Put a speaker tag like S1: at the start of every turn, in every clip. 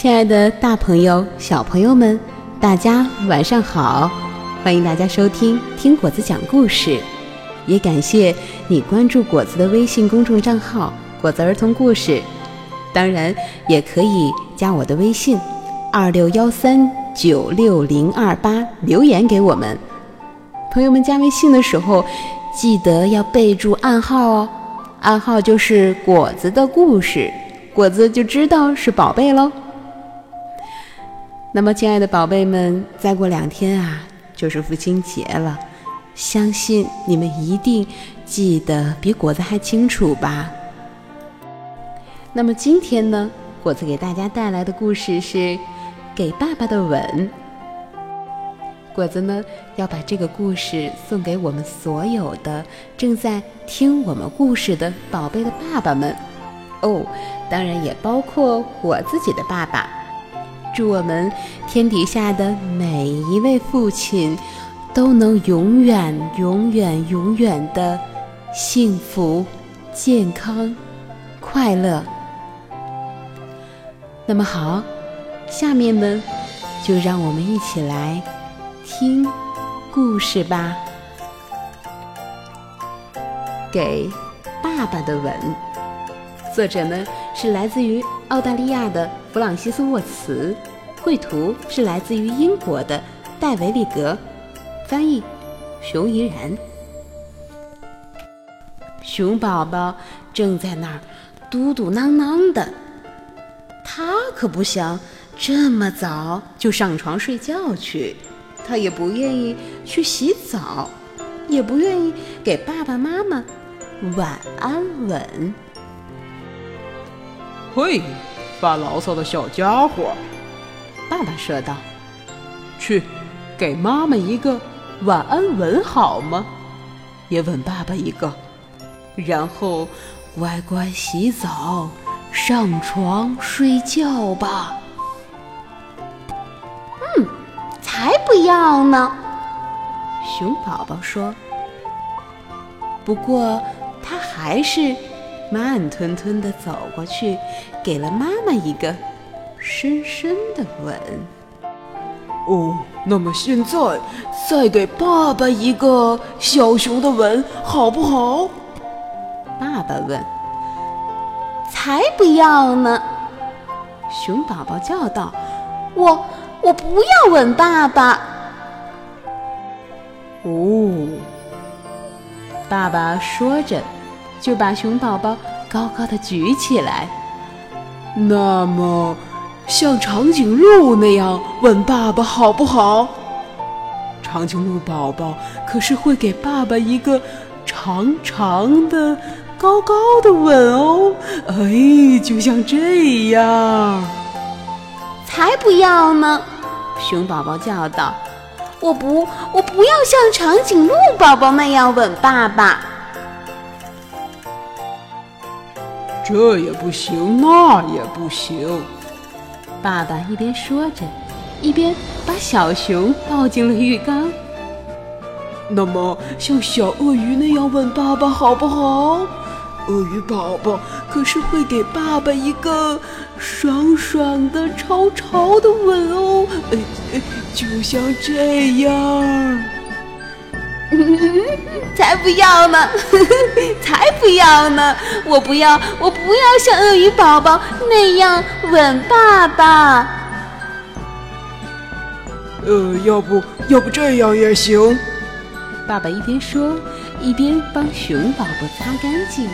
S1: 亲爱的，大朋友、小朋友们，大家晚上好！欢迎大家收听听果子讲故事，也感谢你关注果子的微信公众账号“果子儿童故事”。当然，也可以加我的微信二六幺三九六零二八留言给我们。朋友们加微信的时候，记得要备注暗号哦，暗号就是“果子的故事”，果子就知道是宝贝喽。那么，亲爱的宝贝们，再过两天啊，就是父亲节了，相信你们一定记得比果子还清楚吧？那么今天呢，果子给大家带来的故事是《给爸爸的吻》。果子呢，要把这个故事送给我们所有的正在听我们故事的宝贝的爸爸们，哦，当然也包括我自己的爸爸。祝我们天底下的每一位父亲都能永远、永远、永远的幸福、健康、快乐。那么好，下面呢，就让我们一起来听故事吧。给爸爸的吻，作者呢是来自于澳大利亚的弗朗西斯沃茨。绘图是来自于英国的戴维利格，翻译熊怡然。熊宝宝正在那儿嘟嘟囔囔的，他可不想这么早就上床睡觉去，他也不愿意去洗澡，也不愿意给爸爸妈妈晚安吻。
S2: 嘿，发牢骚的小家伙！
S1: 爸爸说道：“
S2: 去，给妈妈一个晚安吻好吗？也吻爸爸一个，然后乖乖洗澡、上床睡觉吧。”“
S3: 嗯，才不要呢！”
S1: 熊宝宝说。不过他还是慢吞吞地走过去，给了妈妈一个。深深的吻。
S2: 哦，那么现在再给爸爸一个小熊的吻，好不好？
S1: 爸爸问。
S3: 才不要呢！
S1: 熊宝宝叫道：“
S3: 我我不要吻爸爸。”
S2: 哦，
S1: 爸爸说着，就把熊宝宝高高的举起来。
S2: 那么。像长颈鹿那样吻爸爸好不好？长颈鹿宝宝可是会给爸爸一个长长的、高高的吻哦！哎，就像这样。
S3: 才不要呢！熊宝宝叫道：“我不，我不要像长颈鹿宝宝那样吻爸爸。”
S2: 这也不行，那也不行。
S1: 爸爸一边说着，一边把小熊抱进了浴缸。
S2: 那么，像小鳄鱼那样吻爸爸好不好？鳄鱼宝宝可是会给爸爸一个爽爽的、潮潮的吻哦！哎，就像这样。
S3: 才不要呢！才不要呢！我不要，我不要像鳄鱼宝宝那样吻爸爸。
S2: 呃，要不要不这样也行？
S1: 爸爸一边说，一边帮熊宝宝擦干净。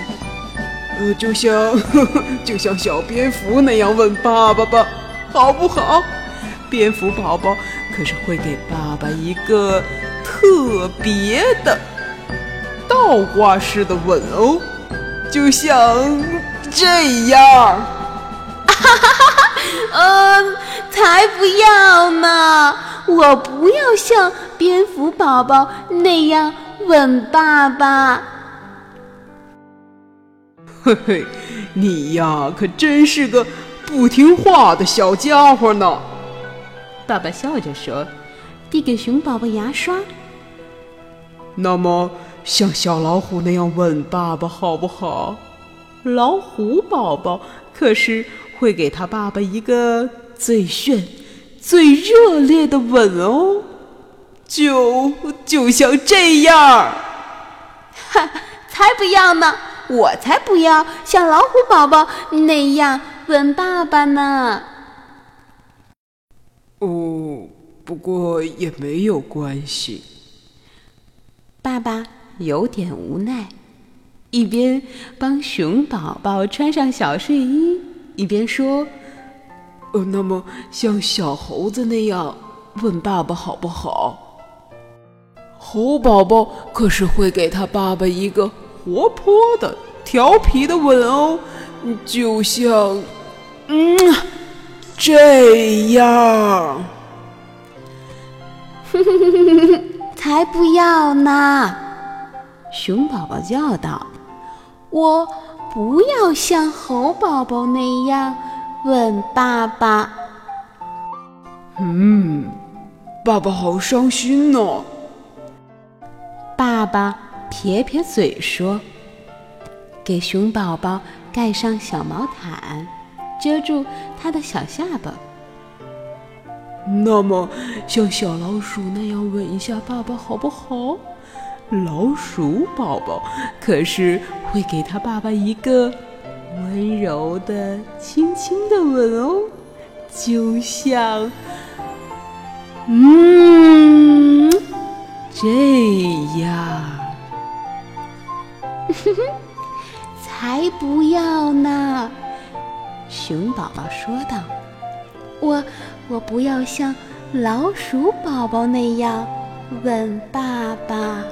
S2: 呃，就像 就像小蝙蝠那样吻爸爸吧，好不好？蝙蝠宝宝可是会给爸爸一个。特别的倒挂式的吻哦，就像这样。
S3: 哈哈哈哈！嗯，才不要呢！我不要像蝙蝠宝宝那样吻爸爸。
S2: 嘿嘿，你呀，可真是个不听话的小家伙呢。
S1: 爸爸笑着说。递给熊宝宝牙刷。
S2: 那么，像小老虎那样吻爸爸好不好？老虎宝宝可是会给他爸爸一个最炫、最热烈的吻哦，就就像这样。
S3: 哈，才不要呢！我才不要像老虎宝宝那样吻爸爸呢。
S2: 哦，不过也没有关系。
S1: 爸爸有点无奈，一边帮熊宝宝穿上小睡衣，一边说：“
S2: 呃，那么像小猴子那样问爸爸好不好？猴宝宝可是会给他爸爸一个活泼的、调皮的吻哦，就像……嗯。”这样，
S3: 才不要呢！
S1: 熊宝宝叫道：“
S3: 我不要像猴宝宝那样吻爸爸。”
S2: 嗯，爸爸好伤心呢。
S1: 爸爸撇撇嘴说：“给熊宝宝盖上小毛毯。”遮住他的小下巴。
S2: 那么，像小老鼠那样吻一下爸爸好不好？老鼠宝宝可是会给他爸爸一个温柔的、轻轻的吻哦，就像……嗯，这样。
S3: 才不要呢！
S1: 熊宝宝说道：“
S3: 我我不要像老鼠宝宝那样吻爸爸。”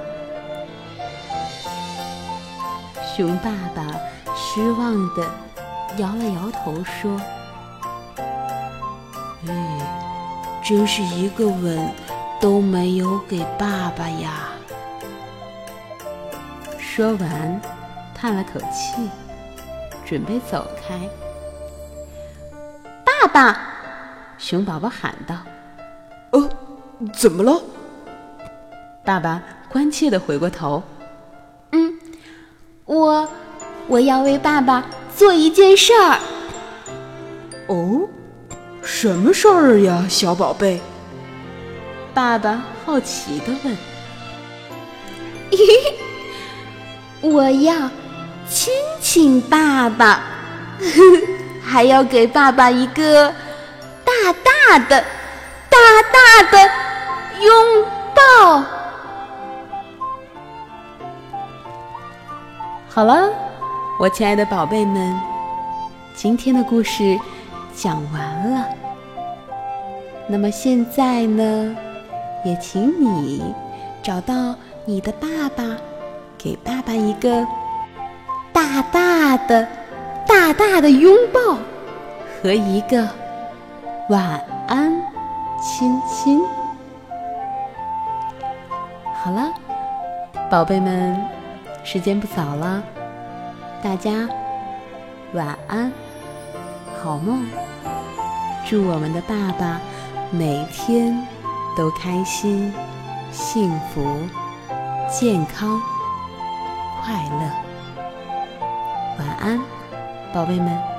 S1: 熊爸爸失望的摇了摇头说：“
S2: 哎，真是一个吻都没有给爸爸呀。”
S1: 说完，叹了口气，准备走开。
S3: 爸爸，
S1: 熊宝宝喊道：“
S2: 呃，怎么了？”
S1: 爸爸关切的回过头：“
S3: 嗯，我我要为爸爸做一件事儿。”“
S2: 哦，什么事儿呀，小宝贝？”
S1: 爸爸好奇的问。
S3: “我要亲亲爸爸。”还要给爸爸一个大大的、大大的拥抱。
S1: 好了，我亲爱的宝贝们，今天的故事讲完了。那么现在呢，也请你找到你的爸爸，给爸爸一个大大的。大大的拥抱和一个晚安亲亲。好了，宝贝们，时间不早了，大家晚安，好梦。祝我们的爸爸每天都开心、幸福、健康、快乐。晚安。宝贝们。